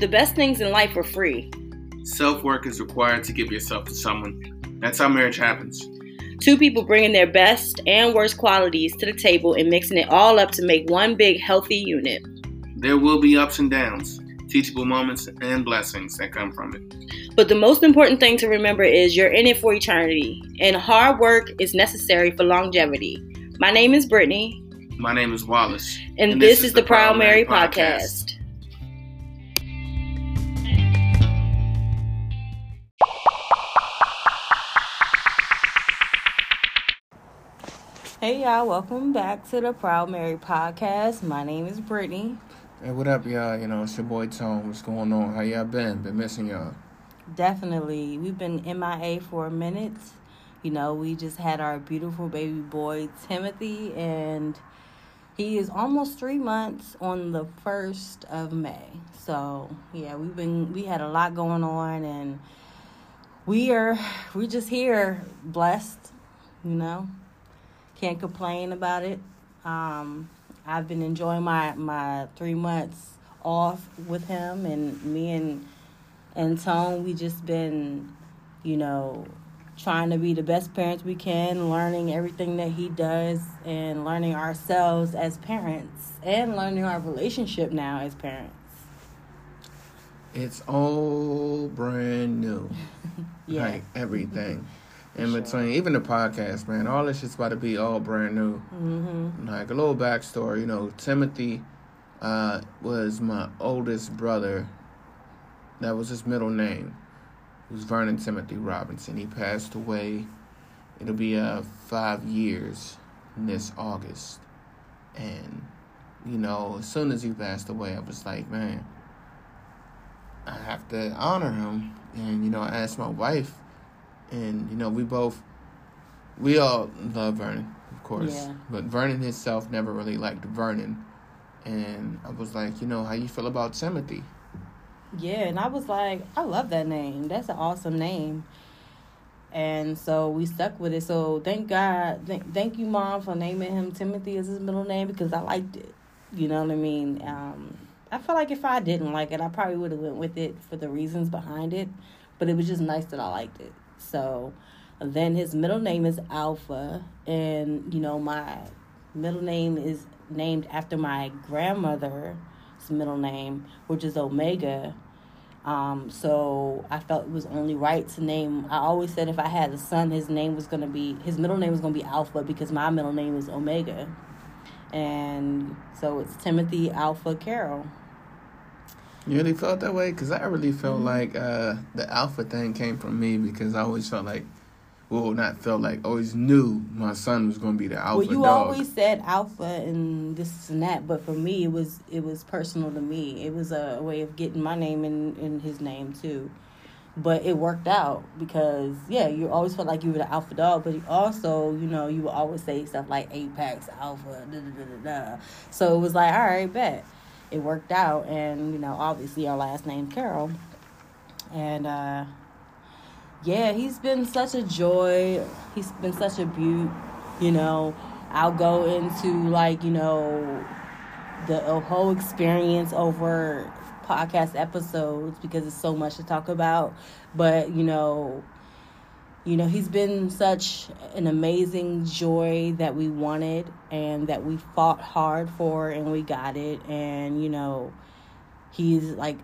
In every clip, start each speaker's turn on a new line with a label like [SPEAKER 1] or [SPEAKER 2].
[SPEAKER 1] The best things in life are free.
[SPEAKER 2] Self work is required to give yourself to someone. That's how marriage happens.
[SPEAKER 1] Two people bringing their best and worst qualities to the table and mixing it all up to make one big healthy unit.
[SPEAKER 2] There will be ups and downs, teachable moments, and blessings that come from it.
[SPEAKER 1] But the most important thing to remember is you're in it for eternity, and hard work is necessary for longevity. My name is Brittany.
[SPEAKER 2] My name is Wallace.
[SPEAKER 1] And, this, is the Proud Merrie Podcast. Hey y'all, welcome back to the Proud Merrie Podcast. My name is Brittany.
[SPEAKER 2] Hey, what up, y'all? You know, it's your boy Tone. What's going on? How y'all been? Been missing y'all.
[SPEAKER 1] Definitely. We've been MIA for a minute. You know, we just had our beautiful baby boy Timothy, and he is almost three months on the first of May. So yeah, we've been we had a lot going on, and we are we just here blessed. You know, can't complain about it. Um, I've been enjoying my my three months off with him, and me and and Tone. We just been, you know, trying to be the best parents we can, learning everything that he does, and learning ourselves as parents, and learning our relationship now as parents.
[SPEAKER 2] It's all brand new.
[SPEAKER 1] Yeah.
[SPEAKER 2] Like everything. In
[SPEAKER 1] Sure.
[SPEAKER 2] between, even the podcast, man, all this shit's about to be all brand new.
[SPEAKER 1] Mm-hmm.
[SPEAKER 2] Like a little backstory, you know, Timothy uh, was my oldest brother. That was his middle name. It was Vernon Timothy Robinson. He passed away. It'll be uh, five years this August. And, you know, as soon as he passed away, I was like, man, I have to honor him. And, you know, I asked my wife, and, you know, we both, we all love Vernon, of course.
[SPEAKER 1] Yeah.
[SPEAKER 2] But Vernon himself never really liked Vernon. And I was like, you know, how you feel about Timothy?
[SPEAKER 1] Yeah, and I was like, I love that name. That's an awesome name. And so we stuck with it. So thank God, thank, thank you, mom, for naming him Timothy as his middle name because I liked it. You know what I mean? Um, I feel like if I didn't like it, I probably would have went with it for the reasons behind it. But it was just nice that I liked it. So then his middle name is Alpha, and you know my middle name is named after my grandmother's middle name, which is Omega. Um, so I felt it was only right to name. I always said if I had a son, his name was gonna be his middle name was gonna be Alpha because my middle name is Omega, and so it's Timothy Alpha Carroll.
[SPEAKER 2] You really felt that way? Because I really felt
[SPEAKER 1] Mm-hmm.
[SPEAKER 2] like uh, the alpha thing came from me because I always felt like, well, not felt like, always knew my son was going to be the alpha
[SPEAKER 1] well, you
[SPEAKER 2] dog.
[SPEAKER 1] always said Alpha and this and that, but for me, it was it was personal to me. It was a way of getting my name in in his name too. But it worked out because yeah, you always felt like you were the alpha dog, but you also, you know, you would always say stuff like Apex Alpha, da da da da da. So it was like, all right, bet. It worked out, and you know, obviously our last name Carroll, and uh, yeah, he's been such a joy. He's been such a beaut. You know, I'll go into like you know the whole experience over podcast episodes because it's so much to talk about. But you know, you know, he's been such an amazing joy that we wanted and that we fought hard for and we got it. And you know, he's like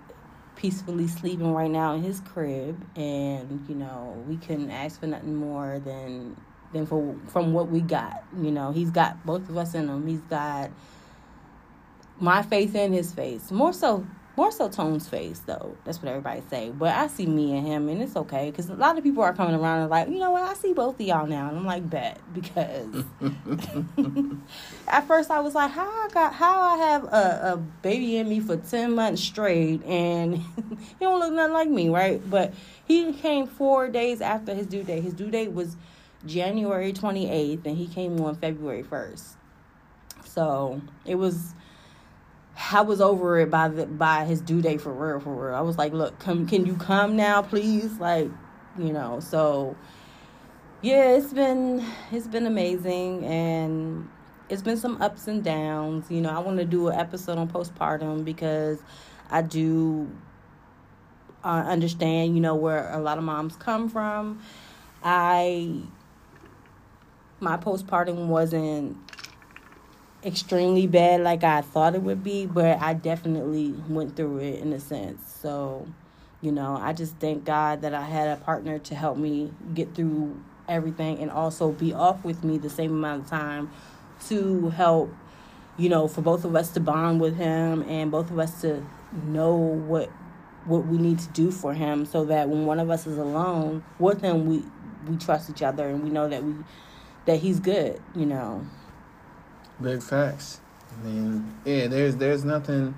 [SPEAKER 1] peacefully sleeping right now in his crib. And you know we couldn't ask for nothing more than than for from what we got. You know he's got both of us in him. He's got my face and his face more so more so tone's face though that's what everybody say but i see me and him and it's okay because a lot of people are coming around and like you know what i see both of y'all now and i'm like bet because at first I was like, how I got how I have a, a baby in me for ten months straight and he don't look nothing like me, right? But he came four days after his due date. His due date was January twenty eighth and he came on February first. So it was I was over it by the by his due date for real, for real. I was like, look, come can you come now, please? Like, you know, so yeah, it's been it's been amazing and it's been some ups and downs. You know, I want to do an episode on postpartum because I do uh, understand, you know, where a lot of moms come from. I my postpartum wasn't extremely bad like I thought it would be, but I definitely went through it in a sense. So, you know, I just thank God that I had a partner to help me get through everything and also be off with me the same amount of time to help, you know, for both of us to bond with him and both of us to know what what we need to do for him so that when one of us is alone with him we we trust each other and we know that we that he's good, you know.
[SPEAKER 2] Big facts. I mean, yeah, there's there's nothing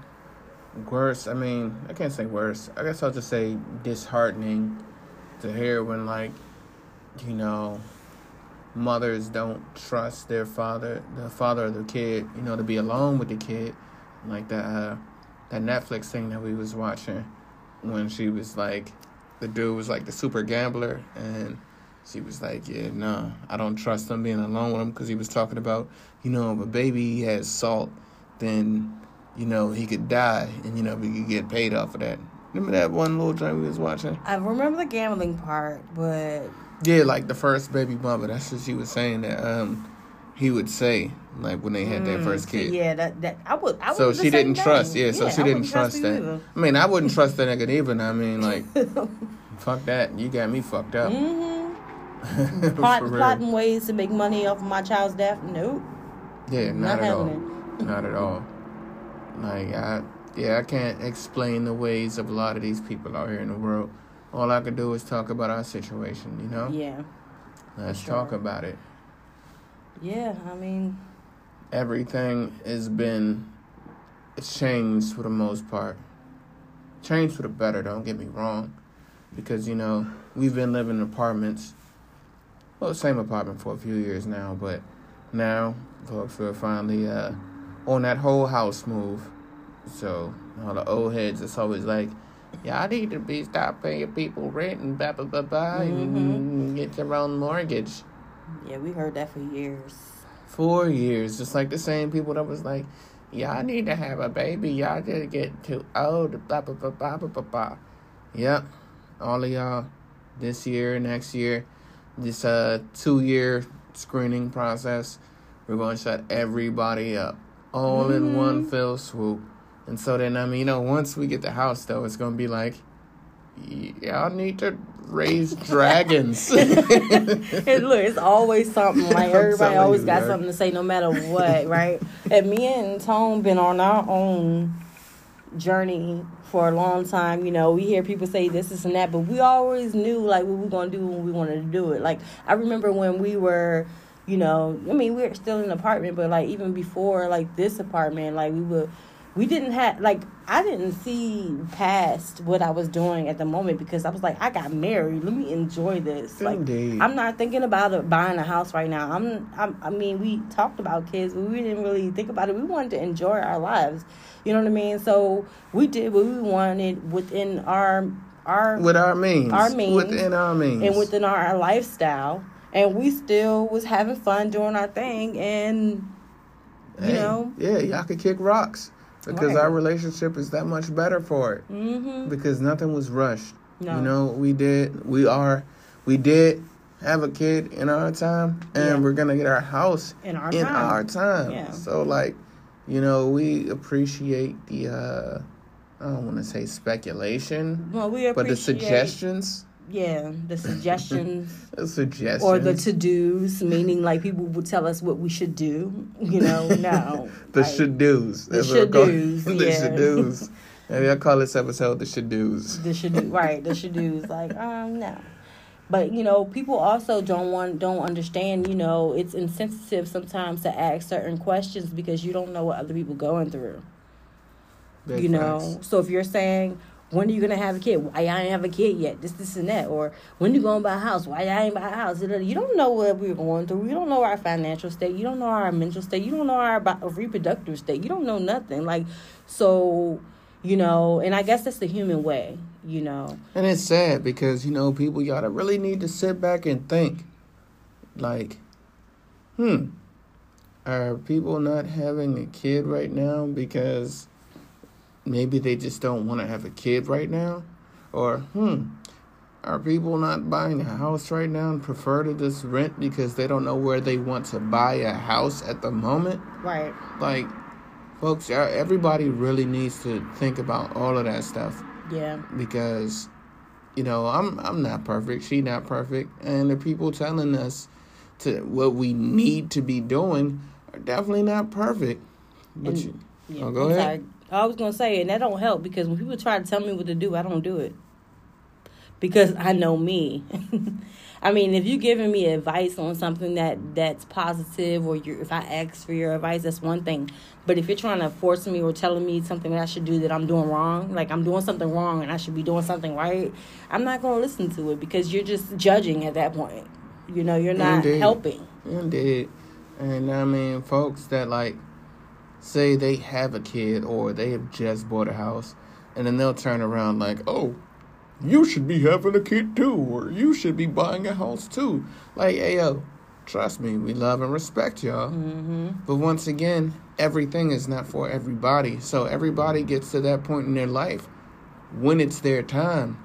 [SPEAKER 2] worse. I mean, I can't say worse. I guess I'll just say disheartening to hear when like, you know, mothers don't trust their father, the father of the kid, you know, to be alone with the kid, like that uh, that Netflix thing that we was watching when she was like, the dude was like the super gambler and she was like, "Yeah, nah, I don't trust him being alone with him because he was talking about, you know, if a baby has salt, then, you know, he could die, and you know, we could get paid off of that." Remember that one little joint we was watching?
[SPEAKER 1] I remember the gambling part, but
[SPEAKER 2] yeah, like the first baby mother. That's what she was saying that um he would say like when they had their first kid.
[SPEAKER 1] Yeah, that that I would. I would So
[SPEAKER 2] she didn't trust. Yeah, so she didn't trust that.
[SPEAKER 1] Either.
[SPEAKER 2] I mean, I wouldn't trust that nigga either. I mean, like, fuck that. You got me fucked up.
[SPEAKER 1] Mm-hmm. Plot, plotting ways to make money off of my child's death. Nope.
[SPEAKER 2] Yeah, not,
[SPEAKER 1] Not
[SPEAKER 2] at all. Not at all. Like I, yeah, I can't explain the ways of a lot of these people out here in the world. All I could do is talk about our situation. You know,
[SPEAKER 1] Yeah.
[SPEAKER 2] let's
[SPEAKER 1] sure.
[SPEAKER 2] talk about it.
[SPEAKER 1] Yeah. I mean,
[SPEAKER 2] Everything has been, changed for the most part. Changed for the better. Don't get me wrong, because you know we've been living in apartments. Well, same apartment for a few years now, but now folks are finally uh, on that whole house move. So all the old heads, it's always like, "Yeah, I need to be stop paying people rent and blah blah blah blah, and get your own mortgage."
[SPEAKER 1] yeah, we heard that for years.
[SPEAKER 2] Four years, just like the same people that was like, "Y'all need to have a baby. Y'all just get too old." Blah blah blah blah blah blah blah. Yep, all of y'all, this year, next year, this uh two year screening process, we're going to shut everybody up, all in one fell swoop. And so then, I mean, you know, once we get the house, though, it's gonna be like, y'all need to raise dragons.
[SPEAKER 1] And look, it's always something. Like everybody always
[SPEAKER 2] you,
[SPEAKER 1] got something to say, no matter what, right? and me and Tone been on our own journey for a long time. You know, we hear people say this, this, and that, but we always knew like what we were gonna do when we wanted to do it. Like I remember when we were. You know, I mean, we were still in an apartment, but like even before like this apartment, like we would, we didn't have like I didn't see past what I was doing at the moment because I was like, I got married. Let me enjoy this. Like
[SPEAKER 2] Indeed.
[SPEAKER 1] I'm not thinking about buying a house right now. I'm, I'm I mean, we talked about kids, but we didn't really think about it. We wanted to enjoy our lives. You know what I mean? So we did what we wanted within our our
[SPEAKER 2] with our means,
[SPEAKER 1] Our means.
[SPEAKER 2] within our means,
[SPEAKER 1] and within our lifestyle, and we still was having fun doing our thing. And you
[SPEAKER 2] Hey,
[SPEAKER 1] know,
[SPEAKER 2] yeah, y'all could kick rocks because
[SPEAKER 1] Right.
[SPEAKER 2] our relationship is that much better for it.
[SPEAKER 1] hmm
[SPEAKER 2] Because nothing was rushed.
[SPEAKER 1] No.
[SPEAKER 2] You know, we did, we are, we did have a kid in our time, and
[SPEAKER 1] Yeah.
[SPEAKER 2] we're gonna get our house
[SPEAKER 1] in our
[SPEAKER 2] in
[SPEAKER 1] time.
[SPEAKER 2] our time.
[SPEAKER 1] Yeah.
[SPEAKER 2] So like, you know, we appreciate the. uh I don't want to say speculation,
[SPEAKER 1] well, we
[SPEAKER 2] but the suggestions,
[SPEAKER 1] Yeah, the suggestions.
[SPEAKER 2] the suggestions,
[SPEAKER 1] or the to dos, meaning like people would tell us what we should do. You know, no.
[SPEAKER 2] the
[SPEAKER 1] like,
[SPEAKER 2] should do's.
[SPEAKER 1] the
[SPEAKER 2] I call-
[SPEAKER 1] should-dos,
[SPEAKER 2] the
[SPEAKER 1] yeah.
[SPEAKER 2] should do's. Maybe I call this episode the should do's.
[SPEAKER 1] The should do right. The should do's like um no. But you know, people also don't want don't understand. You know, it's insensitive sometimes to ask certain questions because you don't know what other people going through.
[SPEAKER 2] Big
[SPEAKER 1] you know,
[SPEAKER 2] facts.
[SPEAKER 1] so if you're saying. When are you gonna have a kid? Why y'all ain't have a kid yet? This, this, and that. Or when you gonna buy a house? Why y'all ain't buy a house? You don't know what we're going through. You don't know our financial state. You don't know our mental state. You don't know our reproductive state. You don't know nothing. Like, so, you know, and I guess that's the human way. You know,
[SPEAKER 2] And it's sad because, you know, people y'all really need to sit back and think. Like, hmm, are people not having a kid right now because maybe they just don't want to have a kid right now? or hmm, are people not buying a house right now and prefer to just rent because they don't know where they want to buy a house at the moment?
[SPEAKER 1] Right.
[SPEAKER 2] Like, folks, everybody really needs to think about all of that stuff.
[SPEAKER 1] Yeah.
[SPEAKER 2] Because, you know, I'm I'm not perfect. She not perfect, and the people telling us to what we need to be doing are definitely not perfect. But
[SPEAKER 1] And-
[SPEAKER 2] you,
[SPEAKER 1] Yeah.
[SPEAKER 2] Oh, go ahead.
[SPEAKER 1] sorry. I was gonna say, and that don't help because when people try to tell me what to do, I don't do it because I know me. I mean, if you're giving me advice on something that that's positive, or you if I ask for your advice, that's one thing. But if you're trying to force me or telling me something that I should do that I'm doing wrong, like I'm doing something wrong and I should be doing something right, I'm not gonna listen to it because you're just judging at that point. You know, you're not
[SPEAKER 2] Indeed.
[SPEAKER 1] helping.
[SPEAKER 2] Indeed. And I mean, folks that like say they have a kid or they have just bought a house, and then they'll turn around like, oh, you should be having a kid too, or you should be buying a house too. Like, hey, yo, trust me, we love and respect y'all.
[SPEAKER 1] hmm
[SPEAKER 2] But once again, everything is not for everybody. So everybody gets to that point in their life when it's their time.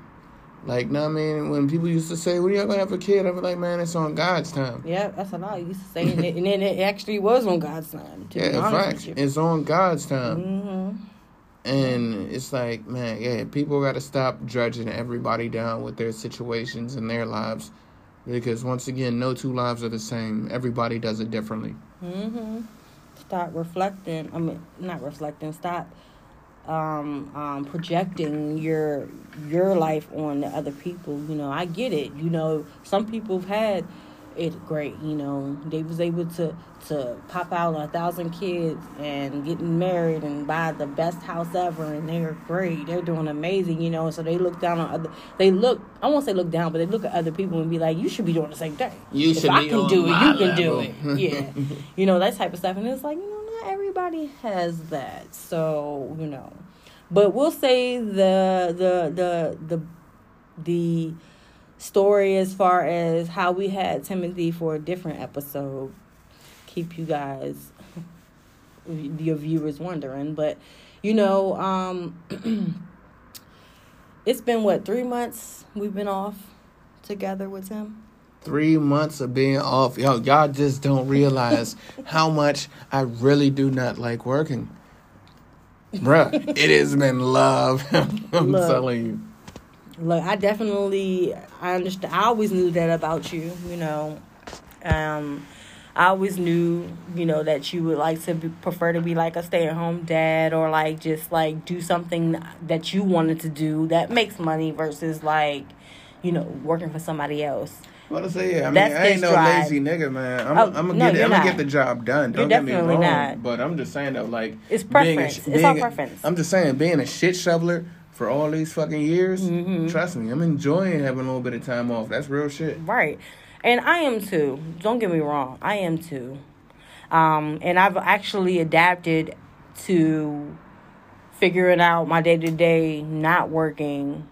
[SPEAKER 2] Like, know what I mean? When people used to say, when are y'all gonna have a kid? I'm like, man, it's on God's time.
[SPEAKER 1] Yeah, that's what I used to say, and, it, and then it actually was on God's time. To
[SPEAKER 2] Yeah,
[SPEAKER 1] be honest
[SPEAKER 2] fact,
[SPEAKER 1] you.
[SPEAKER 2] it's on God's time.
[SPEAKER 1] hmm
[SPEAKER 2] And it's like, man, yeah, people got to stop judging everybody down with their situations and their lives. Because once again, no two lives are the same. Everybody does it differently.
[SPEAKER 1] hmm Stop reflecting. I mean, not reflecting. Stop um, um, projecting your your life on the other people. You know, I get it. You know, some people have had it great. You know, they was able to to pop out a thousand kids and getting married and buy the best house ever, and they're great. They're doing amazing. You know, so they look down on other. They look. I won't say look down, but they look at other people and be like, "You should be doing the same thing.
[SPEAKER 2] You
[SPEAKER 1] if
[SPEAKER 2] should
[SPEAKER 1] I can do it, you can do it." Yeah, you know that type of stuff, and it's like you know everybody has that. So you know, but we'll say the the the the the story as far as how we had Timothy for a different episode. Keep you guys, your viewers, wondering, but you know, um, it's been what three months we've been off together with him.
[SPEAKER 2] Three months of being off. Yo, y'all just don't realize how much I really do not like working. Bruh, it has been love. I'm telling you.
[SPEAKER 1] Look, I definitely I understand. I always knew that about you. You know, um, I always knew you know that you would like to be, prefer to be like a stay at home dad or like just like do something that you wanted to do that makes money versus like you know working for somebody else.
[SPEAKER 2] What to say? Yeah, I mean,
[SPEAKER 1] That's
[SPEAKER 2] I ain't no
[SPEAKER 1] drive.
[SPEAKER 2] lazy nigga, man. I'm,
[SPEAKER 1] Oh,
[SPEAKER 2] I'm gonna
[SPEAKER 1] no,
[SPEAKER 2] get, it. I'm gonna get the job done. Don't
[SPEAKER 1] You're
[SPEAKER 2] get me wrong.
[SPEAKER 1] not.
[SPEAKER 2] But I'm just saying though, like
[SPEAKER 1] It's
[SPEAKER 2] being a
[SPEAKER 1] preference.
[SPEAKER 2] sh-
[SPEAKER 1] It's
[SPEAKER 2] being
[SPEAKER 1] all preference.
[SPEAKER 2] I'm just saying, being a shit shoveler for all these fucking years.
[SPEAKER 1] Mm-hmm.
[SPEAKER 2] Trust me, I'm enjoying having a little bit of time off. That's real shit.
[SPEAKER 1] Right. And I am too. Don't get me wrong. I am too. Um, and I've actually adapted to figuring out my day to day not working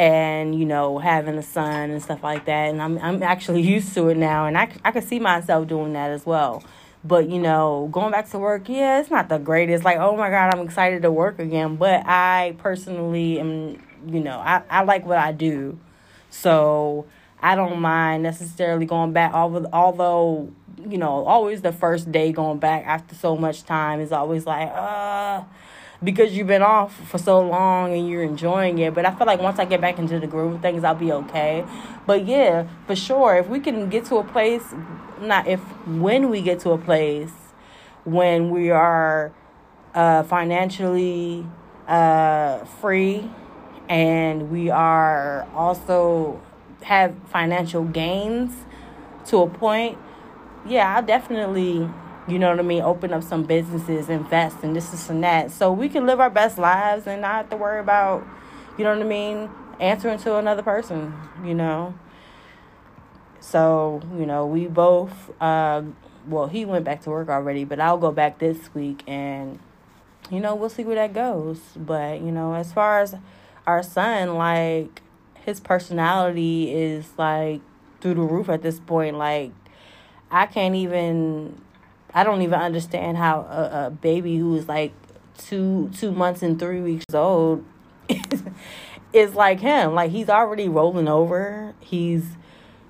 [SPEAKER 1] and you know having a son and stuff like that and I'm I'm actually used to it now and I, I could see myself doing that as well. But you know, going back to work, yeah, it's not the greatest. Like, oh my god, I'm excited to work again. But I personally am, you know, I, I like what I do. So I don't mind necessarily going back. Although, you know, always the first day going back after so much time is always like, uh, because you've been off for so long and you're enjoying it. But I feel like once I get back into the groove of things, I'll be okay. But yeah, for sure, if we can get to a place, not if when we get to a place when we are uh, financially uh, free and we are also have financial gains to a point yeah i definitely you know what i mean open up some businesses invest and this is and that. So we can live our best lives and not have to worry about you know what i mean answering to another person you know? So you know we both uh well he went back to work already but i'll go back this week and you know we'll see where that goes. But you know as far as our son like his personality is like through the roof at this point. Like i can't even i don't even understand how a, a baby who is like two two months and three weeks old is like him. Like he's already rolling over. He's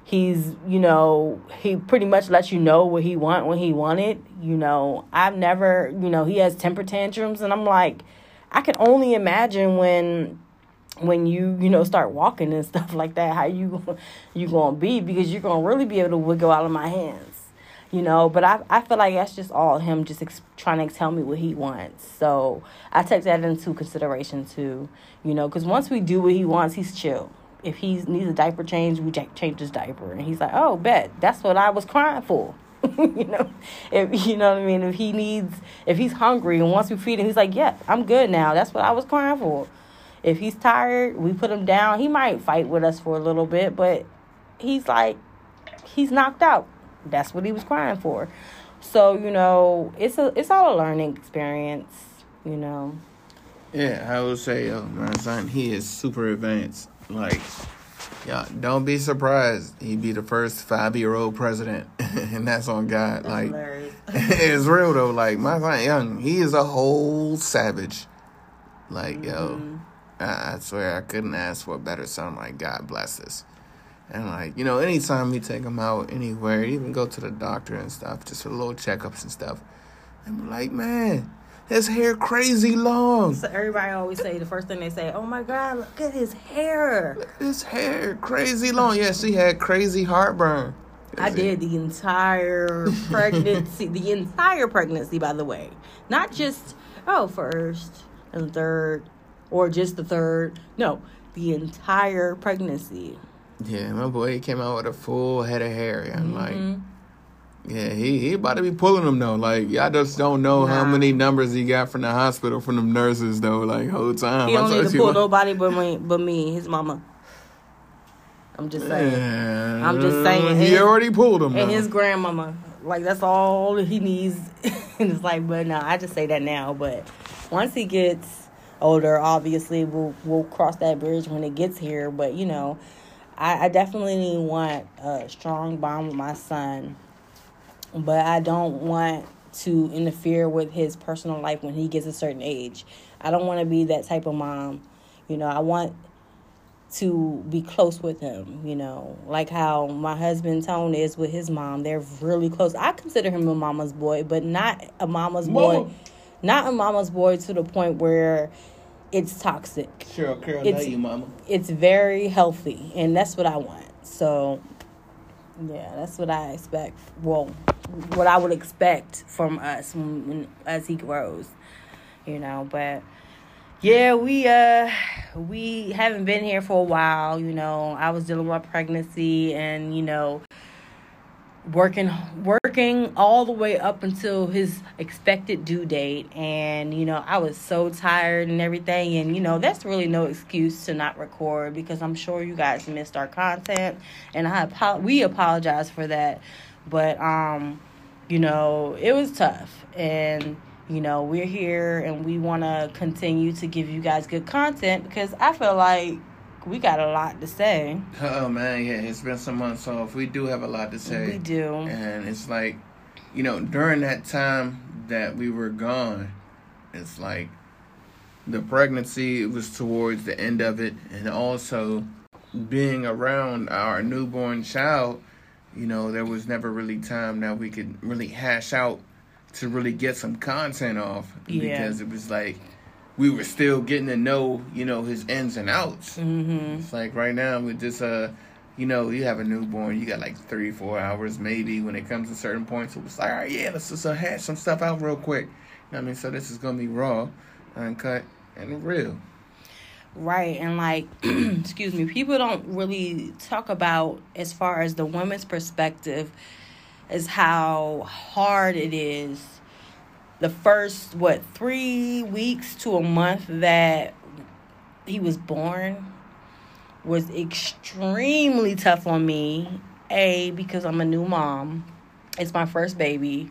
[SPEAKER 1] he's you know he pretty much lets you know what he want when he want it. You know I've never you know he has temper tantrums and I'm like I can only imagine when when you you know start walking and stuff like that how you you gonna be because you're gonna really be able to wiggle out of my hands you know but i i feel like that's just all him just ex- trying to tell me what he wants. So i take that into consideration too you know because once we do what he wants he's chill. If he needs a diaper change we change his diaper. And he's like oh bet. That's what i was crying for. You know if you know what i mean? If he needs if he's hungry and once we feed him he's like yeah i'm good now. That's what i was crying for. If he's tired, we put him down. He might fight with us for a little bit, but he's like, he's knocked out. That's what he was crying for. So you know, it's a it's all a learning experience. You know.
[SPEAKER 2] Yeah, I would say, yo, my son, he is super advanced. Like, yeah, don't be surprised. He'd be the first five year old president, and that's on God. That's like, it's real though. Like my son, young, he is a whole savage. Like, mm-hmm. yo, I, swear I couldn't ask for a better son. Like God bless us. And like you know, anytime we take him out anywhere, even go to the doctor and stuff, just for little checkups and stuff, I'm like, man, his hair crazy long.
[SPEAKER 1] So everybody always say the first thing they say, "Oh my God, look at his hair! Look
[SPEAKER 2] at his hair crazy long." Yeah, she had crazy heartburn.
[SPEAKER 1] I did the entire pregnancy, the entire pregnancy, by the way, not just oh first and third or just the third. No, the entire pregnancy.
[SPEAKER 2] Yeah, my boy came out with a full head of hair. I'm mm-hmm. like, yeah, he he about to be pulling them though. Like y'all just don't know nah. how many numbers he got from the hospital from them nurses though. Like whole time.
[SPEAKER 1] He don't need to pull nobody but me, but me, his mama. I'm just saying. Yeah, I'm just saying.
[SPEAKER 2] He his, already pulled him.
[SPEAKER 1] And his grandmama. Like that's all he needs. and it's like, but no, I just say that now. But once he gets older, obviously we'll we'll cross that bridge when it gets here. But you know, I, I definitely want a strong bond with my son, but I don't want to interfere with his personal life when he gets a certain age. I don't want to be that type of mom. You know, I want to be close with him, you know, like how my husband Tone is with his mom. They're really close. I consider him a mama's boy, but not a mama's Mama. boy. Not a mama's boy to the point where it's toxic.
[SPEAKER 2] Sure, Carol, it's, you, mama.
[SPEAKER 1] It's very healthy, and that's what I want. So, yeah, that's what I expect. Well, what I would expect from us when, when, as he grows, you know. But yeah, we uh we haven't been here for a while. You know, I was dealing with pregnancy, and you know, working working all the way up until his expected due date. And you know I was so tired and everything. And you know that's really no excuse to not record because I'm sure you guys missed our content. And I we apologize for that. But um you know it was tough. And you know we're here and we want to continue to give you guys good content because I feel like we got a lot to say.
[SPEAKER 2] Oh man, yeah, it's been some months off. We do have a lot to say.
[SPEAKER 1] We do,
[SPEAKER 2] and it's like, you know, during that time that we were gone, it's like the pregnancy was towards the end of it, and also being around our newborn child. You know, there was never really time that we could really hash out to really get some content off yeah. because it was like we were still getting to know, you know, his ins and outs. Mm-hmm. It's like right now with this, uh, you know, you have a newborn, you got like three, four hours maybe when it comes to certain points. So it's like, all right, yeah, let's just uh, hash some stuff out real quick. You know what I mean? So this is gonna be raw, uncut, and real.
[SPEAKER 1] Right, and like, excuse me, people don't really talk about as far as the woman's perspective, is how hard it is the first what three weeks to a month that he was born was extremely tough on me. A because I'm a new mom. It's my first baby.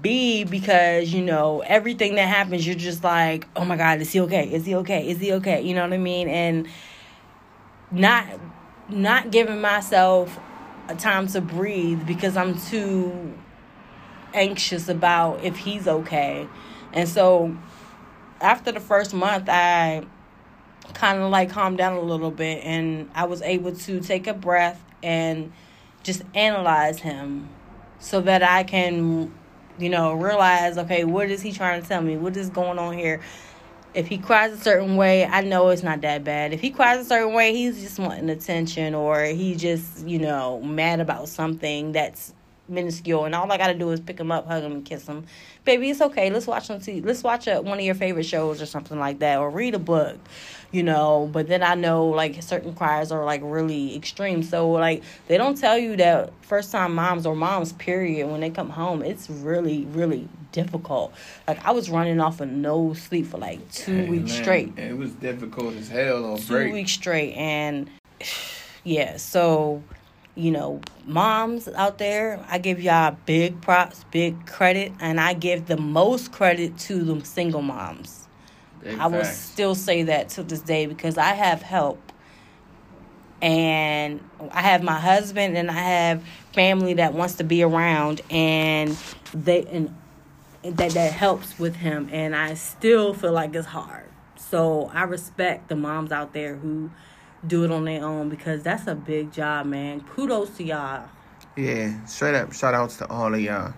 [SPEAKER 1] B because you know everything that happens you're just like, "Oh my god, is he okay? Is he okay? Is he okay?" You know what I mean? And not not giving myself a time to breathe because I'm too anxious about if he's okay. And so after the first month, I kind of like calmed down a little bit and I was able to take a breath and just analyze him so that I can, you know, realize okay, what is he trying to tell me? What is going on here? If he cries a certain way, I know it's not that bad. If he cries a certain way, he's just wanting attention or he just, you know, mad about something that's minuscule and all I gotta do is pick him up, hug him, and kiss him. Baby, it's okay. Let's watch some TV. Let's watch a, one of your favorite shows or something like that, or read a book, you know. But then I know like certain cries are like really extreme. So like they don't tell you that first time moms or moms period when they come home, it's really really difficult. Like I was running off of no sleep for like two
[SPEAKER 2] Hey,
[SPEAKER 1] weeks
[SPEAKER 2] man,
[SPEAKER 1] straight
[SPEAKER 2] It was difficult as hell on
[SPEAKER 1] two
[SPEAKER 2] break.
[SPEAKER 1] weeks straight and yeah so you know moms out there i give y'all big props big credit and i give the most credit to the single moms.
[SPEAKER 2] Big
[SPEAKER 1] i will still say that to this day because i have help. And i have my husband and i have family that wants to be around and they and that that helps with him and i still feel like it's hard. So i respect the moms out there who do it on their own because that's a big job man kudos to y'all
[SPEAKER 2] Yeah, straight up shout outs to all of y'all.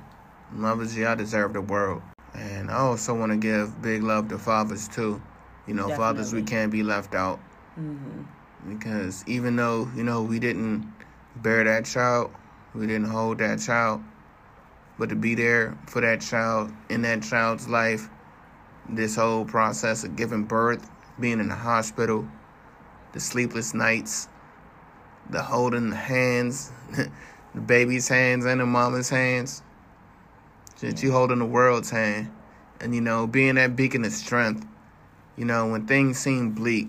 [SPEAKER 2] Mothers, y'all deserve the world. And I also want to give big love to fathers too. You know, fathers, we can't be left out.
[SPEAKER 1] mm-hmm.
[SPEAKER 2] Because even though, you know, we didn't bear that child, we didn't hold that child, but to be there for that child in that child's life, this whole process of giving birth, being in the hospital, the sleepless nights, the holding the hands, the baby's hands and the mama's hands, just you holding the world's hand, and you know, being that beacon of strength, you know, when things seem bleak,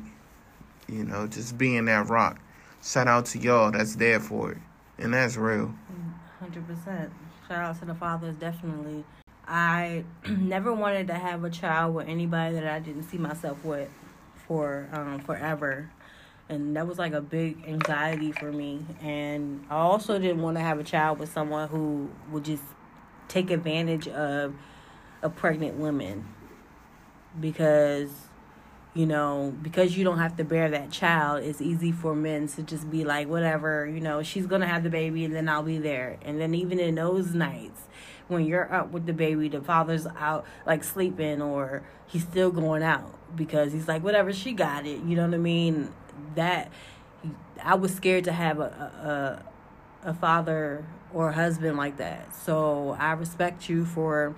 [SPEAKER 2] you know, just being that rock. Shout out to y'all that's there for it. And that's real.
[SPEAKER 1] Hundred percent. Shout out to the fathers, definitely. I never wanted to have a child with anybody that I didn't see myself with for um, forever, and that was like a big anxiety for me. And I also didn't want to have a child with someone who would just take advantage of a pregnant woman because you know, because you don't have to bear that child, it's easy for men to just be like, whatever, you know, she's gonna have the baby and then I'll be there. And then even in those nights, when you're up with the baby, the father's out like sleeping or he's still going out because he's like, whatever, she got it. You know what I mean? That I was scared to have a a, a father or husband like that. So I respect you for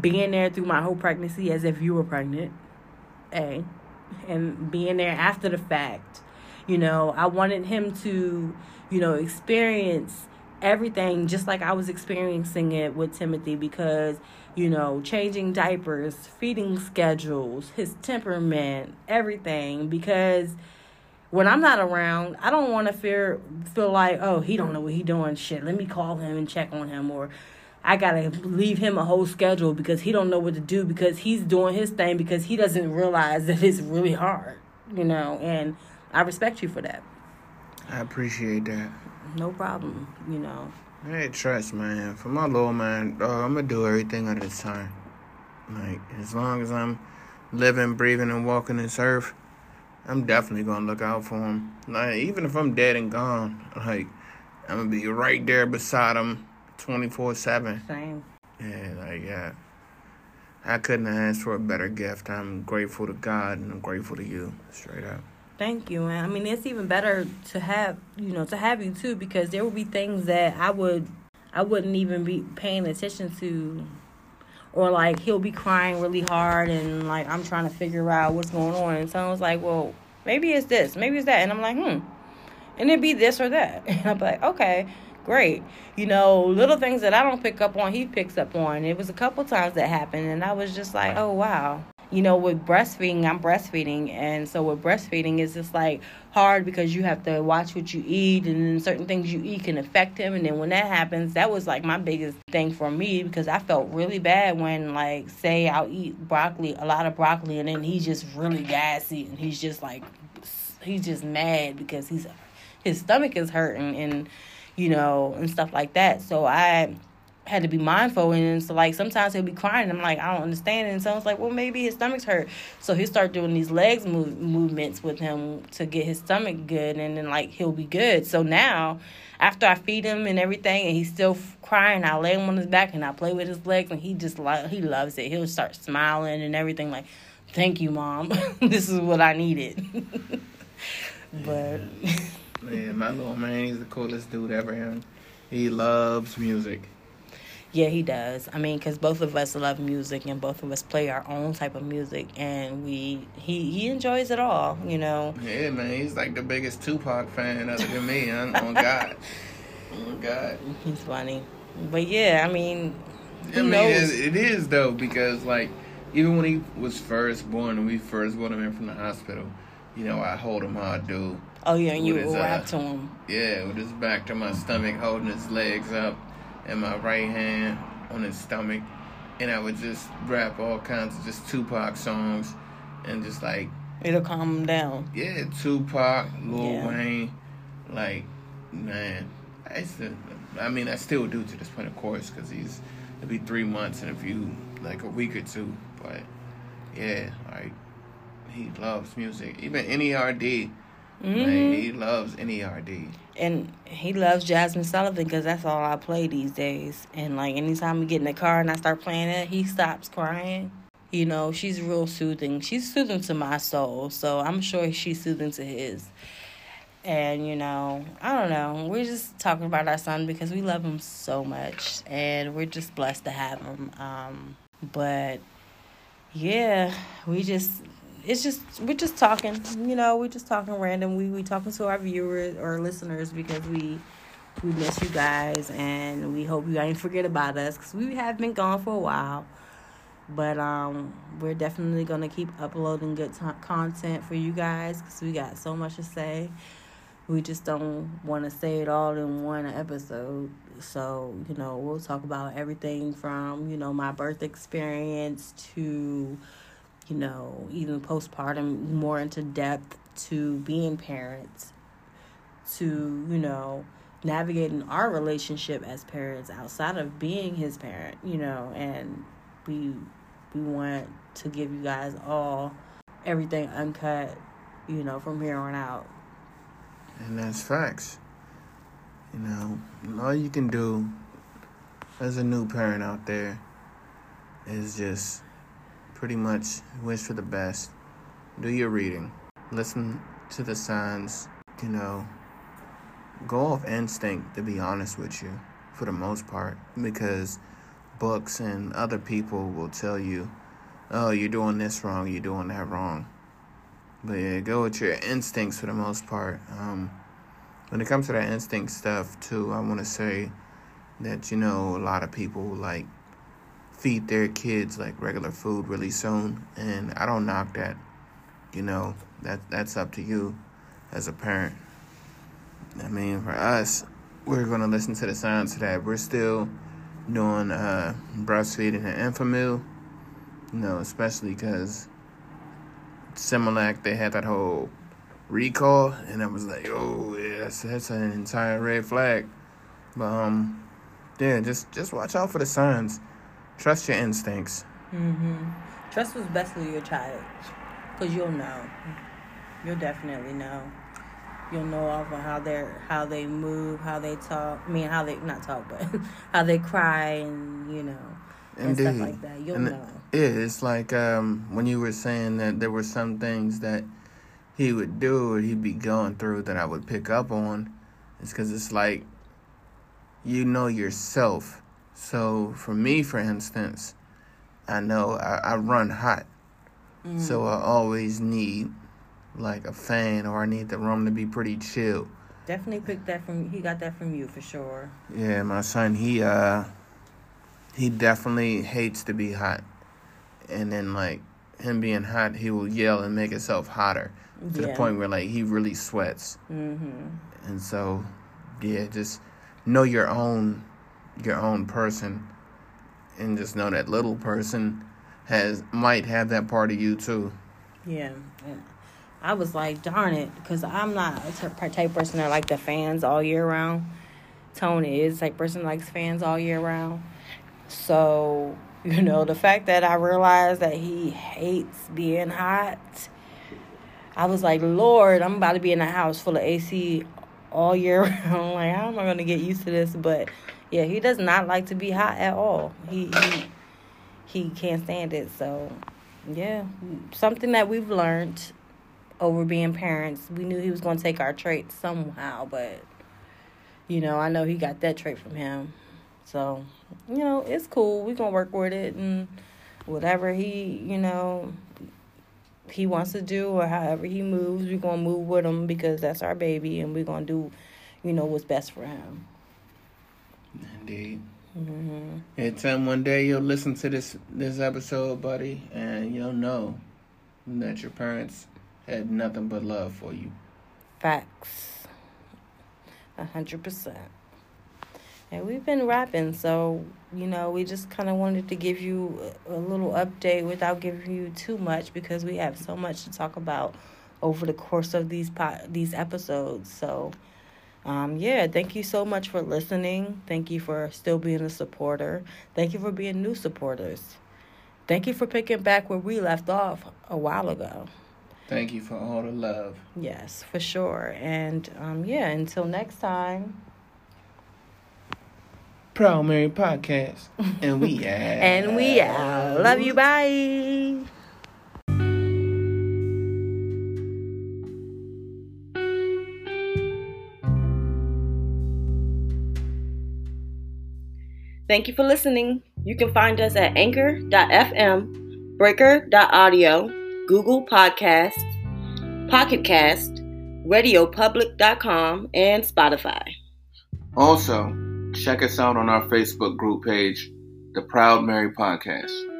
[SPEAKER 1] being there through my whole pregnancy as if you were pregnant. A, and being there after the fact. You know, I wanted him to, you know, experience everything just like I was experiencing it with Timothy because, you know, changing diapers, feeding schedules, his temperament, everything because when I'm mm-hmm. not around, I don't want to feel feel like, oh, he don't know what he doing. Shit, let me call him and check on him, or I gotta leave him a whole schedule because he don't know what to do because he's doing his thing because he doesn't realize that it's really hard, you know. And I respect you for that.
[SPEAKER 2] I appreciate that.
[SPEAKER 1] No problem, you know.
[SPEAKER 2] Hey, trust, man. For my little man, dog, I'm gonna do everything under the sun. Like, as long as I'm living, breathing, and walking this earth, I'm definitely gonna look out for him. Like, even if I'm dead and gone, like, I'm gonna be right there beside him 24 7.
[SPEAKER 1] Same.
[SPEAKER 2] Yeah, like, yeah. I couldn't have asked for a better gift. I'm grateful to God and I'm grateful to you, straight up.
[SPEAKER 1] Thank you, and I mean it's even better to have you know to have you too because there would be things that I would I wouldn't even be paying attention to, or like he'll be crying really hard and like I'm trying to figure out what's going on, and someone's like, well maybe it's this, maybe it's that, and I'm like, hmm, and it'd be this or that, and I'm like, okay, great, you know, little things that I don't pick up on, he picks up on. It was a couple times that happened, and I was just like, oh wow, you know, with breastfeeding, I'm breastfeeding. And so with breastfeeding, it's just like hard because you have to watch what you eat and then certain things you eat can affect him. And then when that happens, that was like my biggest thing for me because I felt really bad when, like, say I'll eat broccoli, a lot of broccoli, and then he's just really gassy and he's just like, he's just mad because he's, his stomach is hurting and, you know, and stuff like that. So I, had to be mindful and so like sometimes he'll be crying I'm like I don't understand and someone's like well maybe his stomach's hurt. So he'll start doing these legs move, movements with him to get his stomach good and then like he'll be good. So now after I feed him and everything and he's still crying I lay him on his back and I play with his legs and he just like he loves it. He'll start smiling and everything like thank you mom. This is what I needed. But
[SPEAKER 2] man my little man he's the coolest dude ever he loves music
[SPEAKER 1] yeah, he does. I mean, because both of us love music and both of us play our own type of music, and we he he enjoys it all. You know.
[SPEAKER 2] Yeah, man, he's like the biggest Tupac fan other than me. Huh? oh God, oh God.
[SPEAKER 1] He's funny, but yeah, I mean,
[SPEAKER 2] I mean, it, it is though because like even when he was first born and we first brought him in from the hospital, you know, I hold him how I do.
[SPEAKER 1] Oh yeah, and you rap uh, to him.
[SPEAKER 2] Yeah, with his back to my stomach, holding his legs up and my right hand on his stomach, and I would just rap all kinds of just Tupac songs, and just like
[SPEAKER 1] it'll calm him down.
[SPEAKER 2] Yeah, Tupac, Lil yeah. Wayne, like man, I used to. I mean, I still do to this point, of course, because he's it'll be three months in a few like a week or two, but yeah, like he loves music, even NERD. Mm-hmm. Like, he loves NERD
[SPEAKER 1] and he loves Jazmine Sullivan because that's all I play these days. And like anytime we get in the car and I start playing it, he stops crying. You know, she's real soothing. She's soothing to my soul, so I'm sure she's soothing to his. And you know, I don't know. We're just talking about our son because we love him so much, and we're just blessed to have him. Um, but yeah, we just it's just we're just talking, you know, we're just talking random. We we talking to our viewers or listeners because we we miss you guys and we hope you ain't forget about us because we have been gone for a while. But um, we're definitely gonna keep uploading good t- content for you guys because we got so much to say. We just don't want to say it all in one episode. So you know, we'll talk about everything from you know my birth experience to you know, even postpartum, more into depth to being parents, to, you know, navigating our relationship as parents outside of being his parent, you know, and we we want to give you guys all everything uncut, you know, from here on out.
[SPEAKER 2] And that's facts. You know, all you can do as a new parent out there is just pretty much wish for the best. Do your reading. Listen to the signs. You know, go off instinct, to be honest with you, for the most part, because books and other people will tell you, oh, you're doing this wrong, you're doing that wrong. But yeah, go with your instincts for the most part. Um, when it comes to that instinct stuff, too, I want to say that, you know, a lot of people like feed their kids like regular food really soon, and I don't knock that. You know that that's up to you as a parent. I mean, for us, we're gonna listen to the signs of that. We're still doing uh, breastfeeding and Enfamil. You know, especially because Similac they had that whole recall, and I was like, oh yes, that's an entire red flag. But um, yeah, just just watch out for the signs. Trust your instincts.
[SPEAKER 1] Mm-hmm. Trust what's best for your child, cause you'll know. You'll definitely know. You'll know off of how they're how they move, how they talk. I mean, how they not talk, but how they cry, and you know, and Indeed. stuff like that. You'll and know.
[SPEAKER 2] Yeah, it's like um, when you were saying that there were some things that he would do or he'd be going through that I would pick up on. It's because it's like you know yourself so for me, for instance, I know I, I run hot. Mm. So I always need like a fan or I need the room to be pretty chill.
[SPEAKER 1] Definitely picked that from he got that from you for sure.
[SPEAKER 2] Yeah, my son he uh he definitely hates to be hot. And then like him being hot, he will yell and make himself hotter to yeah. the point where like he really sweats. Mm-hmm. And so yeah, just know your own your own person and just know that little person has might have that part of you too.
[SPEAKER 1] Yeah. I was like, darn it, because I'm not a type person that like the fans all year round. Tony is type person likes fans all year round. So, you know, the fact that I realized that he hates being hot, I was like, Lord, I'm about to be in a house full of AC all year round. like, how am I to get used to this? But yeah, he does not like to be hot at all. He, he, he can't stand it. So, yeah, something that we've learned over being parents. We knew he was going to take our traits somehow, but you know, I know he got that trait from him. So, you know, it's cool. We're going to work with it and whatever he, you know, he wants to do or however he moves, we're going to move with him because that's our baby and we're going to do, you know, what's best for him.
[SPEAKER 2] Indeed. Mm-hmm. And Tim, one day you'll listen to this this episode, buddy, and you'll know that your parents had nothing but love for you.
[SPEAKER 1] Facts. A hundred percent. And we've been rapping, so you know we just kind of wanted to give you a little update without giving you too much because we have so much to talk about over the course of these po- these episodes. So um, yeah, thank you so much for listening. Thank you for still being a supporter. Thank you for being new supporters. Thank you for picking back where we left off a while ago.
[SPEAKER 2] Thank you for all the love.
[SPEAKER 1] Yes, for sure. And um, yeah, until next time.
[SPEAKER 2] Proud Merrie Podcast. And we out.
[SPEAKER 1] and we out. Love you. Bye. Thank you for listening. You can find us at anchor.fm, breaker.audio, Google Podcasts, Pocket Cast, radiopublic.com, and Spotify.
[SPEAKER 2] Also, check us out on our Facebook group page, The Proud Merrie Podcast.